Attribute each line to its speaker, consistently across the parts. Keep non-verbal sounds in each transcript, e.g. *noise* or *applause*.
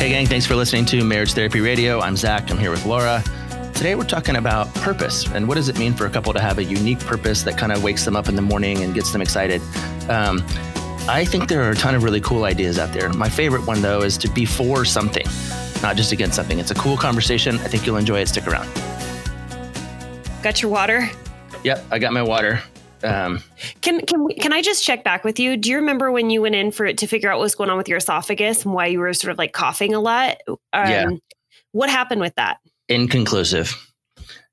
Speaker 1: Hey, gang, thanks for listening to Marriage Therapy Radio. I'm Zach. I'm here with Laura. Today, we're talking about purpose and what does it mean for a couple to have a unique purpose that kind of wakes them up in the morning and gets them excited. Um, I think there are a ton of really cool ideas out there. My favorite one, though, is to be for something, not just against something. It's a cool conversation. I think you'll enjoy it. Stick around.
Speaker 2: Got your water?
Speaker 1: Yep, I got my water. Um,
Speaker 2: can can we, can I just check back with you? Do you remember when you went in for it to figure out what was going on with your esophagus and why you were sort of like coughing a lot? Um,
Speaker 1: yeah.
Speaker 2: What happened with that?
Speaker 1: Inconclusive.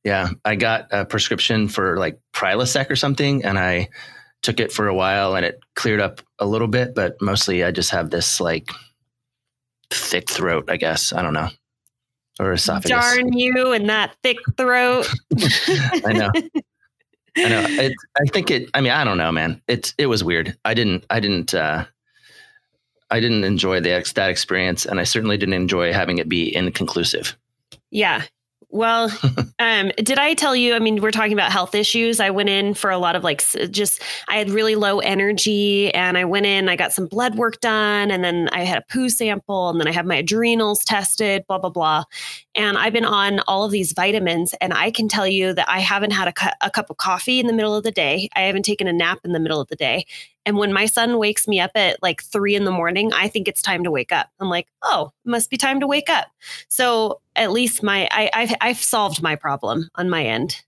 Speaker 1: Yeah, I got a prescription for like Prilosec or something, and I took it for a while, and it cleared up a little bit, but mostly I just have this like thick throat. I guess I don't know, or esophagus.
Speaker 2: Darn you and that thick throat. *laughs*
Speaker 1: I know. *laughs* I know. It, I think it. I mean, I don't know, man. It it was weird. I didn't. I didn't. uh I didn't enjoy the ex- that experience, and I certainly didn't enjoy having it be inconclusive.
Speaker 2: Yeah. Well, *laughs* um, did I tell you? I mean, we're talking about health issues. I went in for a lot of like just, I had really low energy and I went in, I got some blood work done, and then I had a poo sample, and then I had my adrenals tested, blah, blah, blah. And I've been on all of these vitamins, and I can tell you that I haven't had a, cu- a cup of coffee in the middle of the day. I haven't taken a nap in the middle of the day. And when my son wakes me up at like three in the morning, I think it's time to wake up. I'm like, oh, it must be time to wake up. So at least my I, I've I've solved my problem on my end.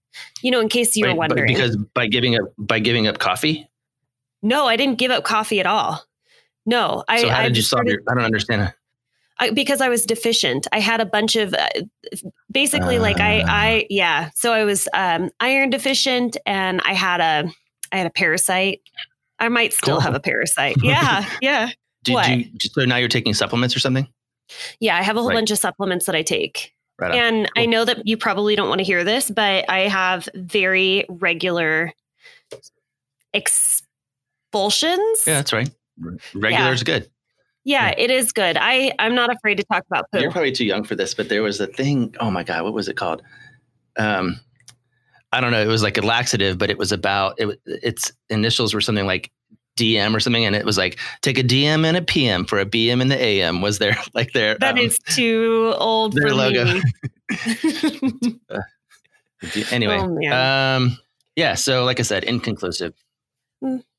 Speaker 2: You know, in case you
Speaker 1: Wait,
Speaker 2: were wondering.
Speaker 1: because by giving up by giving up coffee.
Speaker 2: No, I didn't give up coffee at all. No, I.
Speaker 1: So how
Speaker 2: I
Speaker 1: did you solve
Speaker 2: started-
Speaker 1: your? I don't understand.
Speaker 2: I, because I was deficient. I had a bunch of uh, basically like I
Speaker 1: Ah.
Speaker 2: I yeah. So I was um, iron deficient and I had a I had a parasite. I might still
Speaker 1: Cool.
Speaker 2: have a parasite. *laughs* Yeah, yeah,
Speaker 1: Did
Speaker 2: What?
Speaker 1: you? So now you're taking supplements or something?
Speaker 2: yeah. I have a whole
Speaker 1: Right.
Speaker 2: bunch of supplements that I take.
Speaker 1: Right.
Speaker 2: And I know that you probably don't want to hear this, but I have very regular expulsions.
Speaker 1: yeah, that's right. Regular
Speaker 2: Yeah.
Speaker 1: is good.
Speaker 2: Yeah, it is good. I I'm not afraid to talk about poo.
Speaker 1: You're probably too young for this, but there was a thing. Oh my god, what was it called? Um, I don't know. It was like a laxative, but it was about it. Its initials were something like DM or something, and it was like take a DM and a PM for a BM and the AM. Was there *laughs* like their
Speaker 2: That
Speaker 1: um,
Speaker 2: is too old
Speaker 1: their
Speaker 2: for
Speaker 1: logo. *laughs*
Speaker 2: me.
Speaker 1: Anyway?
Speaker 2: Oh, man.
Speaker 1: um, yeah. So like I said, inconclusive.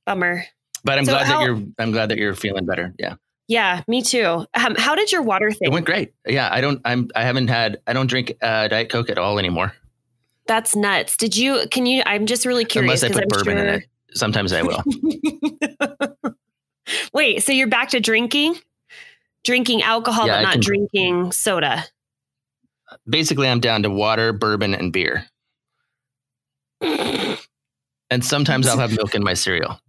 Speaker 2: Bummer.
Speaker 1: But I'm
Speaker 2: So
Speaker 1: glad
Speaker 2: how-
Speaker 1: that you're. I'm glad that you're feeling better. Yeah,
Speaker 2: Yeah, me too. Um, how did your water thing?
Speaker 1: it went great. Yeah, I don't. I'm. I haven't had. I don't drink uh, diet coke at all anymore.
Speaker 2: That's nuts. Did you? Can you? I'm just really curious.
Speaker 1: Unless I put
Speaker 2: I'm
Speaker 1: bourbon in it. Sometimes I will. *laughs*
Speaker 2: Wait, so you're back to drinking? Drinking alcohol,
Speaker 1: Yeah,
Speaker 2: but not drinking soda.
Speaker 1: Basically, I'm down to water, bourbon, and beer. *laughs* And sometimes I'll have *laughs* milk in my cereal.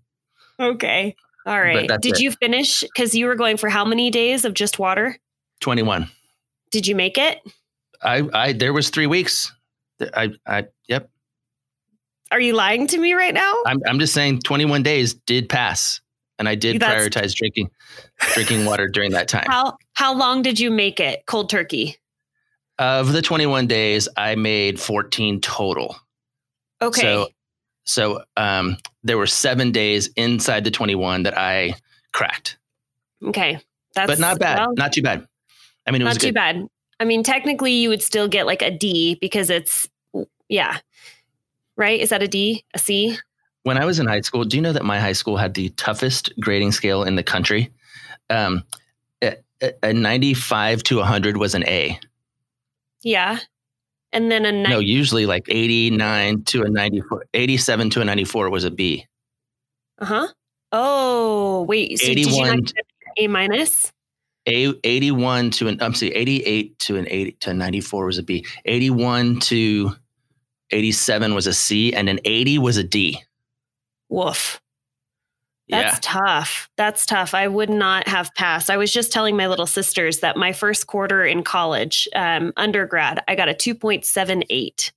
Speaker 2: Okay. All right. Did
Speaker 1: it.
Speaker 2: you finish? Because you were going for how many days of just water?
Speaker 1: 21.
Speaker 2: Did you make it?
Speaker 1: I, I, there was three weeks. I, I, yep.
Speaker 2: Are you lying to me right now?
Speaker 1: I'm, I'm just saying 21 days did pass. And I did
Speaker 2: That's-
Speaker 1: prioritize drinking, drinking water during that time.
Speaker 2: How how long did you make it cold turkey?
Speaker 1: Of the 21 days, I made 14 total.
Speaker 2: Okay.
Speaker 1: So, so um, there were seven days inside the 21 that I cracked,
Speaker 2: okay. That's
Speaker 1: but not bad.
Speaker 2: well,
Speaker 1: not too bad. I mean, it was
Speaker 2: not too
Speaker 1: good.
Speaker 2: bad. I mean, technically, you would still get like a D because it's yeah, right? Is that a D? A C?
Speaker 1: when I was in high school, do you know that my high school had the toughest grading scale in the country? Um, a, a 95 to 100 was an A.
Speaker 2: Yeah. And then a
Speaker 1: No, usually like 89 to a 94, 87 to a 94 was a B.
Speaker 2: Uh huh. Oh, wait. So did you
Speaker 1: 81
Speaker 2: not get A minus?
Speaker 1: A 81 to an I'm sorry, 88 to an 80 to a 94 was a B. 81 to 87 was a C, and an 80 was a D.
Speaker 2: Woof. That's
Speaker 1: yeah.
Speaker 2: tough. That's tough. I would not have passed. I was just telling my little sisters that my first quarter in college, um, undergrad, I got a 2.78.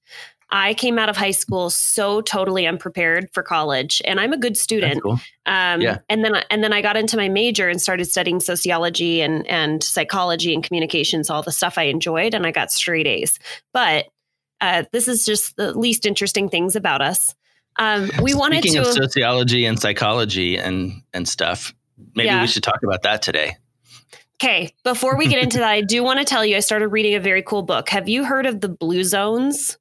Speaker 2: I came out of high school so totally unprepared for college, and I'm a good student.
Speaker 1: cool.
Speaker 2: Um,
Speaker 1: Yeah.
Speaker 2: And then and then I got into my major and started studying sociology and and psychology and communications, all the stuff I enjoyed, and I got straight A's. But uh, this is just the least interesting things about us. Um, *laughs* we wanted
Speaker 1: Speaking
Speaker 2: to.
Speaker 1: of sociology and psychology and and stuff, maybe
Speaker 2: Yeah.
Speaker 1: we should talk about that today.
Speaker 2: Okay, before we get into *laughs* that, I do want to tell you I started reading a very cool book. Have you heard of the Blue Zones?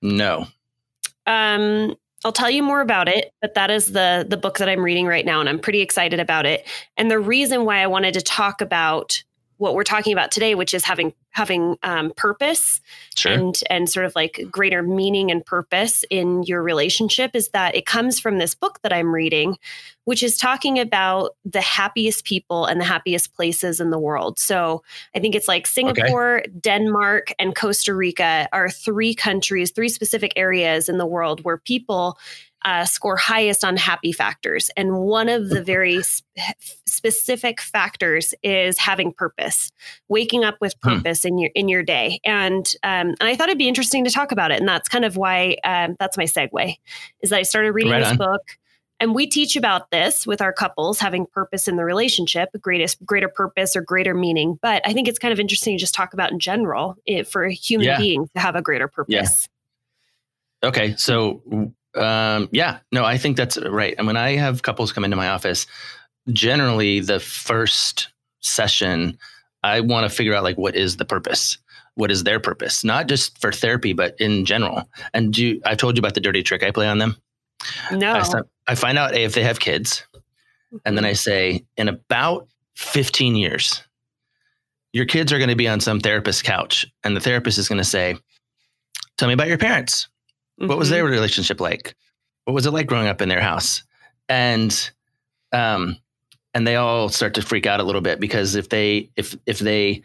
Speaker 1: No.
Speaker 2: Um, I'll tell you more about it, but that is the the book that I'm reading right now, and I'm pretty excited about it. And the reason why I wanted to talk about what we're talking about today, which is having having um, purpose
Speaker 1: Sure.
Speaker 2: and and sort of like greater meaning and purpose in your relationship, is that it comes from this book that I'm reading, which is talking about the happiest people and the happiest places in the world. So I think it's like Singapore, Denmark, and Costa Rica are three countries, three specific areas in the world where people uh, score highest on happy factors. And one of the very *laughs* sp- specific factors is having purpose, waking up with
Speaker 1: Hmm.
Speaker 2: purpose in your in your day. And um, and I thought it'd be interesting to talk about it. And that's kind of why um, that's my segue, is that I started reading
Speaker 1: Right
Speaker 2: this
Speaker 1: on.
Speaker 2: book. And we teach about this with our couples having purpose in the relationship, greatest greater purpose or greater meaning. But I think it's kind of interesting to just talk about in general it, for a human
Speaker 1: Yeah.
Speaker 2: beings to have a greater purpose.
Speaker 1: Okay. So, um, yeah, no, I think that's right. And when I have couples come into my office, generally the first session, I want to figure out like what is the purpose? What is their purpose? Not just for therapy, but in general. And do you, I told you about the dirty trick I play on them.
Speaker 2: No.
Speaker 1: I, start- I find out if they have kids, and then I say, in about 15 years, your kids are going to be on some therapist's couch, and the therapist is going to say, Tell me about your parents. What was their relationship like? What was it like growing up in their house? And um, and they all start to freak out a little bit because if they if if they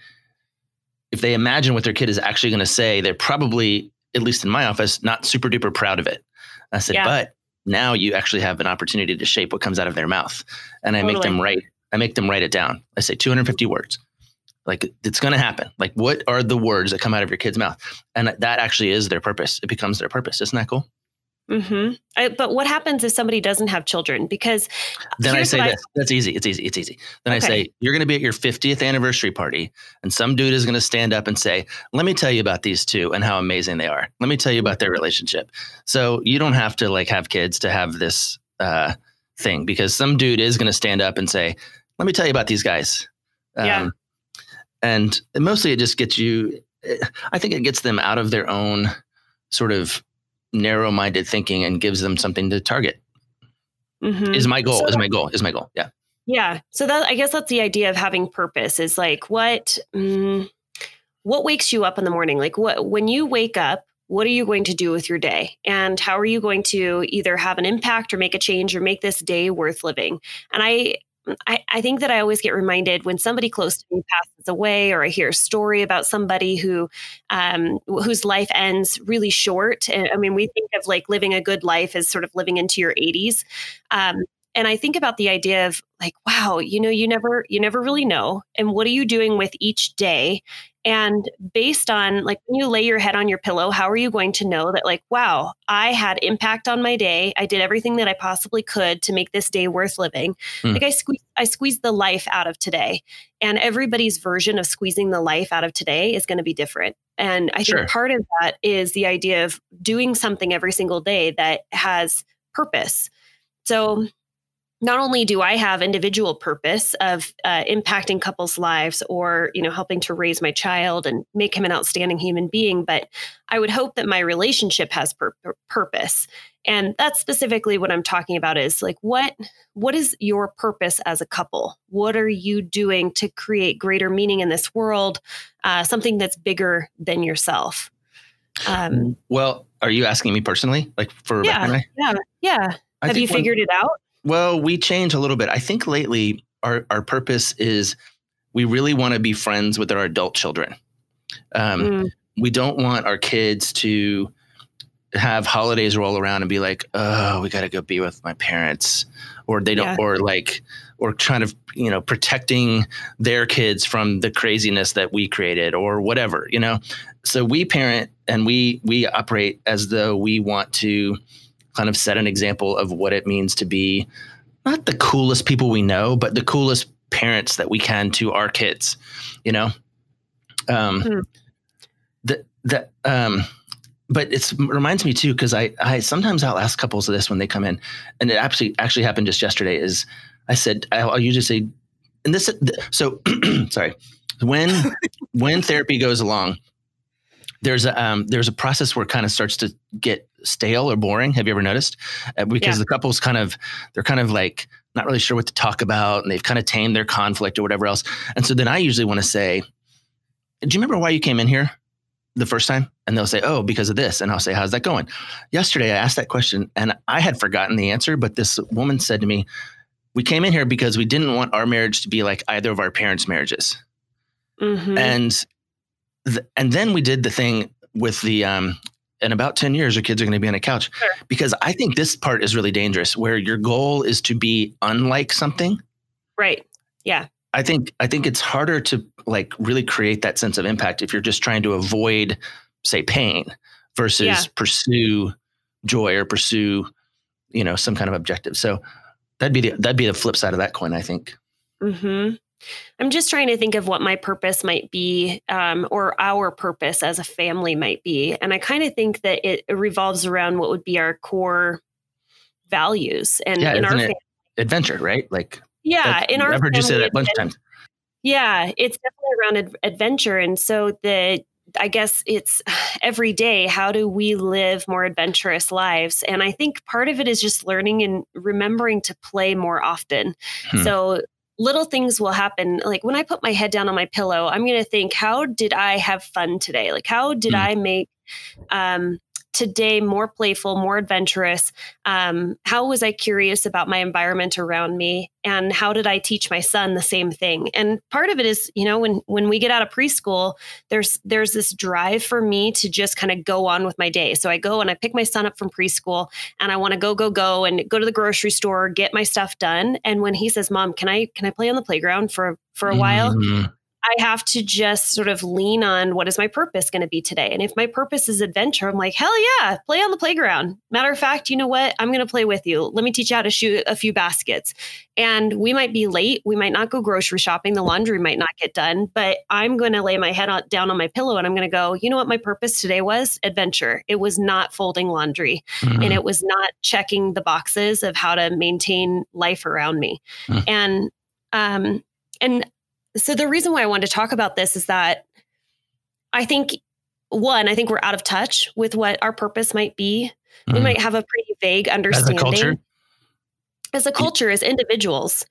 Speaker 1: if they imagine what their kid is actually going to say, they're probably at least in my office not super duper proud of it. I said,
Speaker 2: Yeah.
Speaker 1: but now you actually have an opportunity to shape what comes out of their mouth, and I make them write. I make them write it down. I say 250 words. Like it's going to happen. Like what are the words that come out of your kid's mouth? And that actually is their purpose. It becomes their purpose. Isn't that cool?
Speaker 2: Mm-hmm. I, but what happens if somebody doesn't have children? Because
Speaker 1: Then I say this. That's easy. It's easy. It's easy. Then I say, you're going to be at your 50th anniversary party, and some dude is going to stand up and say, Let me tell you about these two and how amazing they are. Let me tell you about their relationship. So you don't have to like have kids to have this uh, thing because some dude is going to stand up and say, Let me tell you about these guys. Um,
Speaker 2: Yeah.
Speaker 1: And mostly it just gets you, I think it gets them out of their own sort of narrow minded thinking and gives them something to target.
Speaker 2: Mhm.
Speaker 1: Is my goal.
Speaker 2: So-
Speaker 1: is my goal. Is my goal. Yeah.
Speaker 2: Yeah. So that I guess that's the idea of having purpose is like what mm, what wakes you up in the morning? Like what when you wake up, what are you going to do with your day? And how are you going to either have an impact or make a change or make this day worth living? And I I, I think that I always get reminded when somebody close to me passes away, or I hear a story about somebody who um, whose life ends really short. And I mean, we think of like living a good life as sort of living into your 80s. Um, and I think about the idea of like, wow, you know, you never you never really know. And what are you doing with each day? And based on like when you lay your head on your pillow, how are you going to know that like, wow, I had impact on my day. I did everything that I possibly could to make this day worth living.
Speaker 1: Hmm.
Speaker 2: Like I squeezed I squeezed the life out of today. And everybody's version of squeezing the life out of today is going to be different. And I think part of that is the idea of doing something every single day that has purpose. So not only do I have individual purpose of uh, impacting couples' lives or you know helping to raise my child and make him an outstanding human being, but I would hope that my relationship has pur- pur- purpose. and that's specifically what i'm talking about is like what what is your purpose as a couple? What are you doing to create greater meaning in this world uh, something that's bigger than yourself?
Speaker 1: Um, well are you asking me personally? Like for
Speaker 2: yeah yeah yeah. I have you figured when, it out
Speaker 1: well we change a little bit i think lately our, our purpose is we really want to be friends with our adult children um, mm. we don't want our kids to have holidays roll around and be like, oh, we got to go be with my parents, or they don't, yeah. or like, or kind of, you know, protecting their kids from the craziness that we created, or whatever, you know. So we parent and we we operate as though we want to kind of set an example of what it means to be not the coolest people we know, but the coolest parents that we can to our kids, you know. Um, hmm. the the um but it reminds me too because I, I sometimes I'll ask couples of this when they come in, and it actually actually happened just yesterday. Is I said I'll usually say, and this so *clears throat* sorry when when therapy goes along, there's a um, there's a process where it kind of starts to get stale or boring. Have you ever noticed? Uh, because yeah. the couples kind of they're kind of like not really sure what to talk about, and they've kind of tamed their conflict or whatever else. And so then I usually want to say, "Do you remember why you came in here?" the first time and they'll say, Oh, because of this. And I'll say, How's that going? Yesterday, I asked that question and I had forgotten the answer, but this woman said to me, We came in here because we didn't want our marriage to be like either of our parents' marriages. Mm-hmm. And, th- and then we did the thing with the, um, in about 10 years, your kids are going to be on a couch. Sure. Because I think this part is really dangerous where your goal is to be unlike something.
Speaker 2: Right. Yeah.
Speaker 1: I think I think it's harder to like really create that sense of impact if you're just trying to avoid, say, pain versus yeah. pursue joy or pursue, you know, some kind of objective. So that'd be the that'd be the flip side of that coin, I think.
Speaker 2: Hmm. I'm just trying to think of what my purpose might be, um, or our purpose as a family might be, and I kind of think that it, revolves around what would be our core values and
Speaker 1: yeah, in our family. adventure, right? Like
Speaker 2: yeah, in our
Speaker 1: I've heard you say that a bunch of times.
Speaker 2: Yeah, it's definitely around ad- adventure, and so the I guess it's *sighs* every day. How do we live more adventurous lives? And I think part of it is just learning and remembering to play more often. Hmm. So little things will happen. Like when I put my head down on my pillow, I'm going to think, how did I have fun today? Like, how did hmm. I make um, today more playful, more adventurous? Um, how was I curious about my environment around me? And how did I teach my son the same thing? And part of it is, you know, when when we get out of preschool, there's there's this drive for me to just kind of go on with my day. So I go and I pick my son up from preschool and I want to go, go, go and go to the grocery store, get my stuff done. And when he says, Mom, can I can I play on the playground for for a mm-hmm. while? I have to just sort of lean on what is my purpose going to be today. And if my purpose is adventure, I'm like, hell yeah, play on the playground. Matter of fact, you know what? I'm going to play with you. Let me teach you how to shoot a few baskets. And we might be late. We might not go grocery shopping. The laundry might not get done, but I'm going to lay my head on, down on my pillow and I'm going to go, you know what my purpose today was? Adventure. It was not folding laundry mm-hmm. and it was not checking the boxes of how to maintain life around me. Mm-hmm. And, um, and so the reason why I wanted to talk about this is that I think one, I think we're out of touch with what our purpose might be. Mm. We might have a pretty vague understanding. As a culture, as, a culture, as individuals,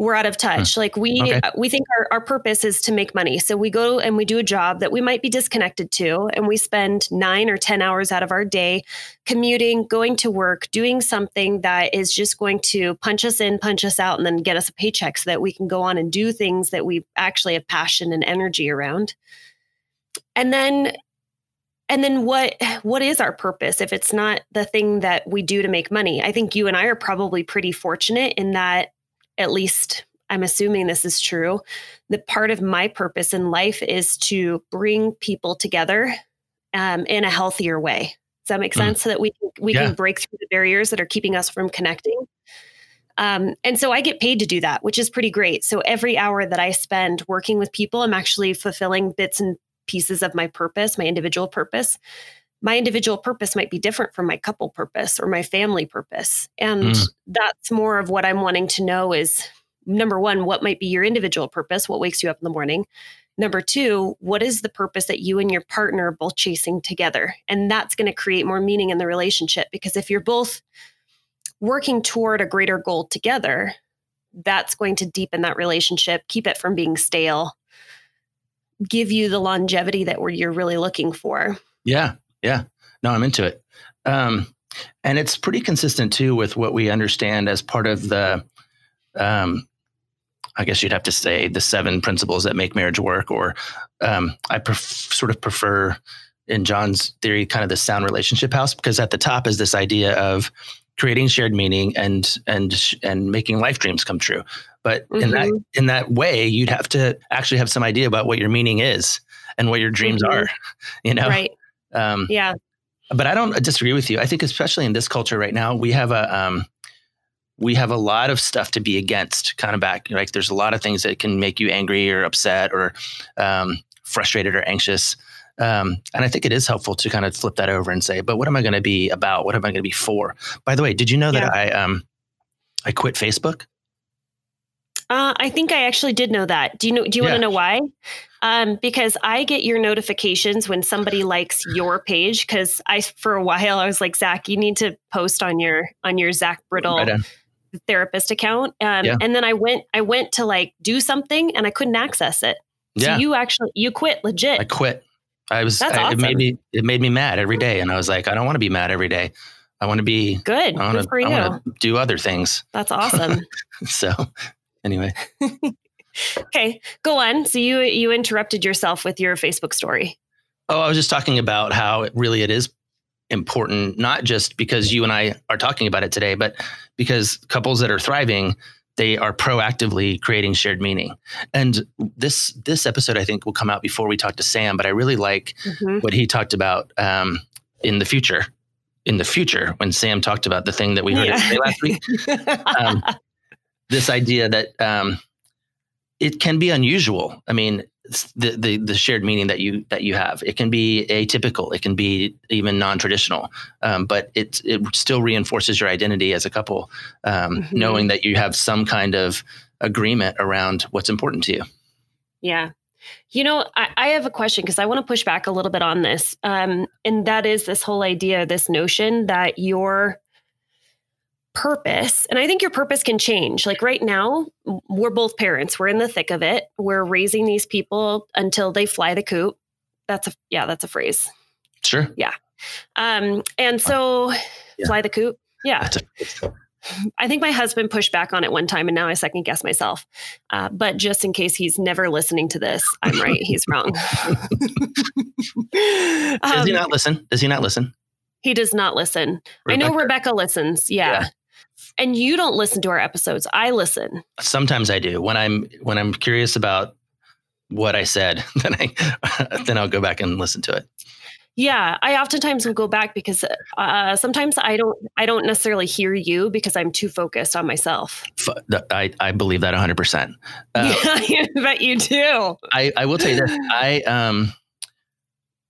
Speaker 2: we're out of hmm. touch. Like we okay. we think our, our purpose is to make money. So we go and we do a job that we might be disconnected to and we spend 9 or 10 hours out of our day commuting, going to work, doing something that is just going to punch us in, punch us out and then get us a paycheck so that we can go on and do things that we actually have passion and energy around. And then and then what what is our purpose if it's not the thing that we do to make money? I think you and I are probably pretty fortunate in that at least I'm assuming this is true, that part of my purpose in life is to bring people together um, in a healthier way. Does that make mm. sense? Mm. So that we we yeah. can break through the barriers that are keeping us from connecting. Um, and so I get paid to do that, which is pretty great. So every hour that I spend working with people, I'm actually fulfilling bits and pieces of my purpose, my individual purpose my individual purpose might be different from my couple purpose or my family purpose. And mm. that's more of what I'm wanting to know is number one, what might be your individual purpose? What wakes you up in the morning? Number two, what is the purpose that you and your partner are both chasing together? And that's going to create more meaning in the relationship because if you're both working toward a greater goal together, that's going to deepen that relationship, keep it from being stale, give you the longevity that you're really looking for.
Speaker 1: Yeah. Yeah. No, I'm into it. Um, and it's pretty consistent too with what we understand as part of the um, I guess you'd have to say the seven principles that make marriage work, or um, I pref- sort of prefer in John's theory, kind of the sound relationship house, because at the top is this idea of creating shared meaning and and and making life dreams come true. But mm-hmm. in that mm-hmm. in that way, you'd have to actually have some idea about what your meaning is and what your dreams mm-hmm. are. *laughs* You know,
Speaker 2: right? Um, yeah.
Speaker 1: But I don't disagree with you. I think especially in this culture right now, we have a um, we have a lot of stuff to be against kind of back like there's a lot of things that can make you angry or upset or um, frustrated or anxious um, and i think it is helpful to kind of flip that over and say but what am i going to be about what am i going to be for by the way did you know that i um i quit facebook
Speaker 2: uh, I think I actually did know that. Do you know? Do you yeah. want to know why? Um, because I get your notifications when somebody likes your page. Because I, for a while, I was like, Zach, you need to post on your on your Zach Brittle right therapist account. Um, yeah. And then I went, I went to like do something and I couldn't access it. So yeah. you actually, you quit legit.
Speaker 1: I quit. I was, That's I, awesome. it made me, it made me mad every day. And I was like, I don't want to be mad every day. I want to be
Speaker 2: good.
Speaker 1: I want to do other things.
Speaker 2: That's awesome. *laughs*
Speaker 1: so anyway. *laughs*
Speaker 2: okay, go on. So you, you interrupted yourself with your Facebook story.
Speaker 1: Oh, I was just talking about how it really it is important, not just because you and I are talking about it today, but because couples that are thriving, they are proactively creating shared meaning. And this this episode, I think, will come out before we talk to Sam. But I really like mm-hmm. what he talked about um, in the future. In the future, when Sam talked about the thing that we heard yeah. last week, *laughs* um, this idea that um, it can be unusual. I mean, the, the the shared meaning that you that you have. It can be atypical. It can be even non-traditional, um, but it it still reinforces your identity as a couple, um, mm-hmm. knowing that you have some kind of agreement around what's important to you.
Speaker 2: Yeah. You know, I, I have a question because I want to push back a little bit on this. Um, and that is this whole idea, this notion that your purpose and i think your purpose can change like right now we're both parents we're in the thick of it we're raising these people until they fly the coop that's a yeah that's a phrase
Speaker 1: sure
Speaker 2: yeah um and so yeah. fly the coop yeah I think my husband pushed back on it one time, and now I second guess myself. Uh, but just in case he's never listening to this, I'm right. He's wrong.
Speaker 1: um, *laughs* *laughs* does he not listen? Does he not listen?
Speaker 2: He does not listen. Rebecca. I know Rebecca listens. Yeah. And you don't listen to our episodes. I listen.
Speaker 1: Sometimes I do. When I'm when I'm curious about what I said, *laughs* then I *laughs* then I'll go back and listen to it.
Speaker 2: Yeah, I oftentimes will go back because uh, sometimes I don't I don't necessarily hear you because I'm too focused on myself.
Speaker 1: I, I believe that 100. Uh, percent *laughs*
Speaker 2: Yeah, I bet you do.
Speaker 1: I, I will tell you this. I um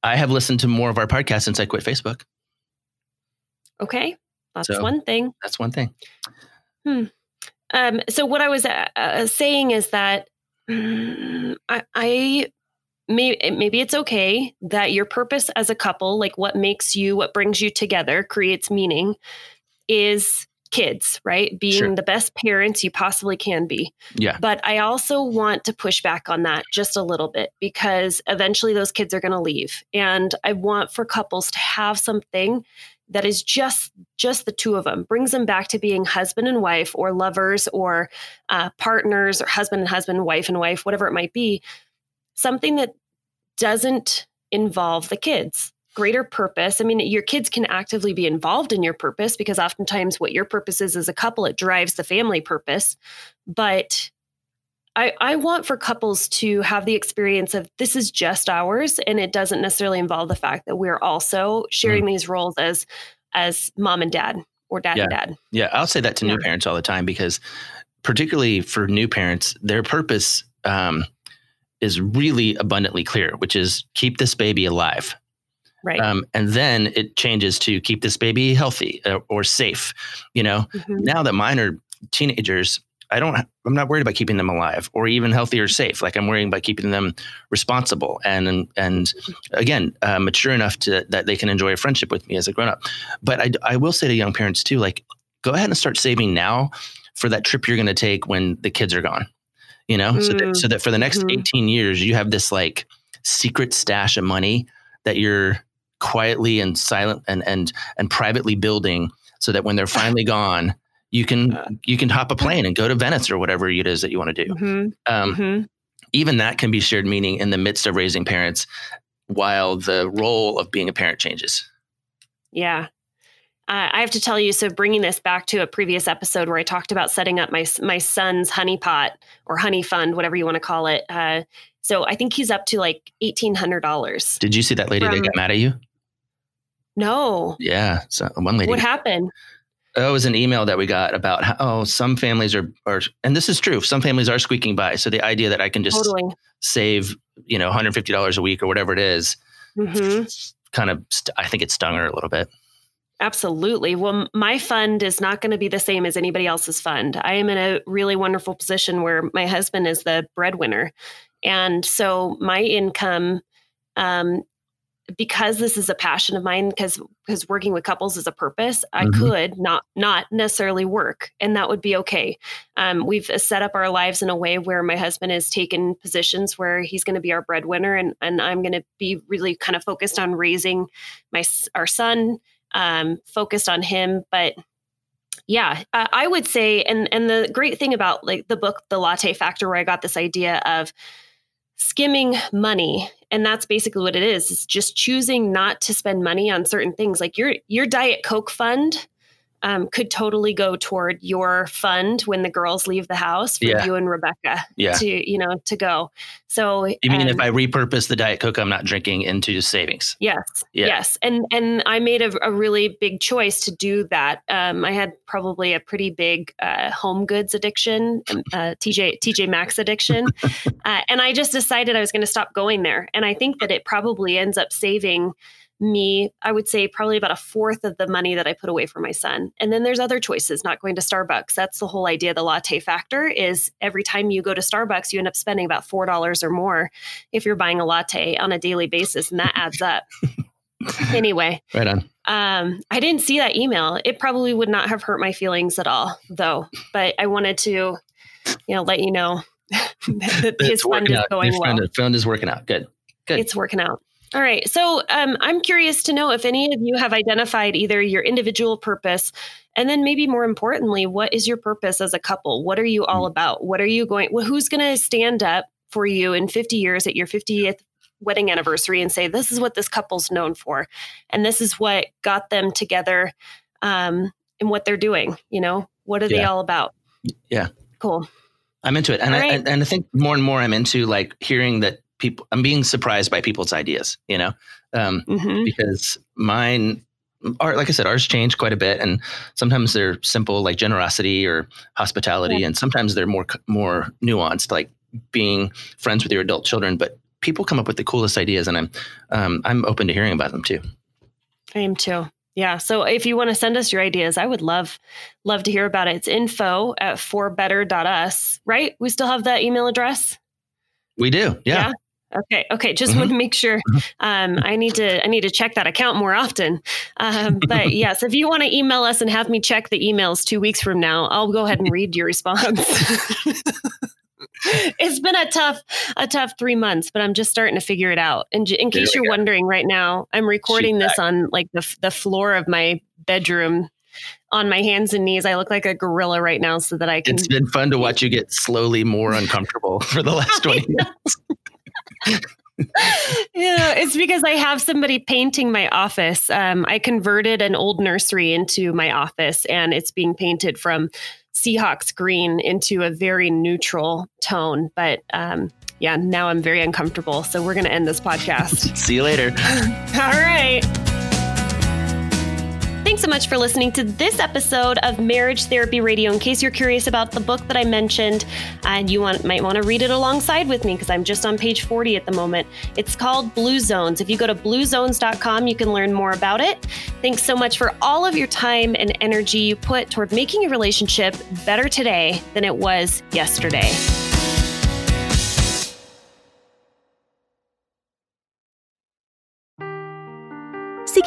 Speaker 1: I have listened to more of our podcast since I quit Facebook.
Speaker 2: Okay. That's so one thing.
Speaker 1: That's one thing.
Speaker 2: Hmm. Um, so what I was uh, uh, saying is that um, I, I maybe, maybe it's okay that your purpose as a couple, like what makes you, what brings you together, creates meaning, is kids, right? Being sure. the best parents you possibly can be.
Speaker 1: Yeah.
Speaker 2: But I also want to push back on that just a little bit because eventually those kids are going to leave. And I want for couples to have something that is just just the two of them brings them back to being husband and wife or lovers or uh, partners or husband and husband wife and wife whatever it might be something that doesn't involve the kids. Greater purpose i mean your kids can actively be involved in your purpose because oftentimes what your purpose is as a couple. It drives the family purpose but I, I want for couples to have the experience of this is just ours and it doesn't necessarily involve the fact that we're also sharing mm. these roles as as mom and dad or dad
Speaker 1: yeah.
Speaker 2: and dad.
Speaker 1: Yeah, I'll say that to yeah. new parents all the time because particularly for new parents, their purpose um, is really abundantly clear, which is keep this baby alive.
Speaker 2: Right. Um,
Speaker 1: and then it changes to keep this baby healthy uh, or safe. You know, mm-hmm. now that mine are teenagers, I don't, I'm not worried about keeping them alive or even healthy or safe. Like I'm worrying about keeping them responsible and, and again, uh, mature enough to, that they can enjoy a friendship with me as a grown up. But I, I will say to young parents too, like, go ahead and start saving now for that trip you're going to take when the kids are gone, you know, mm. so, that, so that for the next mm-hmm. 18 years, you have this like secret stash of money that you're quietly and silent and, and, and privately building so that when they're finally gone, you can uh, you can hop a plane and go to Venice or whatever it is that you want to do. Mm-hmm. Um, mm-hmm. Even that can be shared meaning in the midst of raising parents, while the role of being a parent changes.
Speaker 2: Yeah, uh, I have to tell you. So, bringing this back to a previous episode where I talked about setting up my my son's honey pot or honey fund, whatever you want to call it. Uh, so, I think he's up to like eighteen hundred dollars.
Speaker 1: Did you see that lady from, that got mad at you?
Speaker 2: No.
Speaker 1: Yeah. So one lady.
Speaker 2: What happened?
Speaker 1: Oh, it was an email that we got about how oh, some families are are and this is true. Some families are squeaking by. So the idea that I can just totally. save, you know, $150 a week or whatever it is, mm-hmm. kind of st- I think it stung her a little bit.
Speaker 2: Absolutely. Well, my fund is not going to be the same as anybody else's fund. I am in a really wonderful position where my husband is the breadwinner. And so my income um, because this is a passion of mine because because working with couples is a purpose i mm-hmm. could not not necessarily work and that would be okay um, we've set up our lives in a way where my husband has taken positions where he's going to be our breadwinner and and i'm going to be really kind of focused on raising my our son um, focused on him but yeah uh, i would say and and the great thing about like the book the latte factor where i got this idea of skimming money and that's basically what it is it's just choosing not to spend money on certain things. Like your your diet coke fund um, could totally go toward your fund when the girls leave the house for yeah. you and Rebecca yeah. to you know to go. So
Speaker 1: you mean um, if I repurpose the diet coke I'm not drinking into savings?
Speaker 2: Yes, yeah. yes, and and I made a, a really big choice to do that. Um, I had probably a pretty big uh, home goods addiction, um, *laughs* uh, TJ TJ Maxx addiction, *laughs* uh, and I just decided I was going to stop going there. And I think that it probably ends up saving me, I would say probably about a fourth of the money that I put away for my son. And then there's other choices, not going to Starbucks. That's the whole idea. The latte factor is every time you go to Starbucks, you end up spending about $4 or more if you're buying a latte on a daily basis, and that adds up. *laughs* anyway,
Speaker 1: right on.
Speaker 2: Um, I didn't see that email. It probably would not have hurt my feelings at all, though. But I wanted to, you know, let you know *laughs* that his fund is going well.
Speaker 1: Fund is working out. Good. Good.
Speaker 2: It's working out. All right. So um, I'm curious to know if any of you have identified either your individual purpose and then maybe more importantly, what is your purpose as a couple? What are you all mm. about? What are you going, well, who's going to stand up for you in 50 years at your 50th wedding anniversary and say, this is what this couple's known for. And this is what got them together um, and what they're doing. You know, what are yeah. they all about?
Speaker 1: Yeah.
Speaker 2: Cool.
Speaker 1: I'm into it. And I, and I think more and more I'm into like hearing that people i'm being surprised by people's ideas you know um, mm-hmm. because mine are like i said ours change quite a bit and sometimes they're simple like generosity or hospitality yeah. and sometimes they're more more nuanced like being friends with your adult children but people come up with the coolest ideas and i'm um, i'm open to hearing about them too
Speaker 2: i am too yeah. So if you want to send us your ideas, I would love, love to hear about it. It's info at forbetter.us, right? We still have that email address?
Speaker 1: We do. Yeah. yeah?
Speaker 2: Okay. Okay. Just mm-hmm. want to make sure. Mm-hmm. Um, I need to. I need to check that account more often. Um, *laughs* but yes, if you want to email us and have me check the emails two weeks from now, I'll go ahead and *laughs* read your response. *laughs* it's been a tough, a tough three months, but I'm just starting to figure it out. And in case you're go. wondering, right now I'm recording this on like the the floor of my bedroom on my hands and knees. I look like a gorilla right now so that I can.
Speaker 1: It's been fun to watch you get slowly more uncomfortable for the last 20 minutes
Speaker 2: yeah, it's because I have somebody painting my office. Um, I converted an old nursery into my office, and it's being painted from Seahawks green into a very neutral tone. But um, yeah, now I'm very uncomfortable. So we're going to end this podcast.
Speaker 1: See you later. *laughs*
Speaker 2: All right. Thanks so much for listening to this episode of Marriage Therapy Radio. In case you're curious about the book that I mentioned and you want, might want to read it alongside with me because I'm just on page 40 at the moment, it's called Blue Zones. If you go to bluezones.com, you can learn more about it. Thanks so much for all of your time and energy you put toward making your relationship better today than it was yesterday.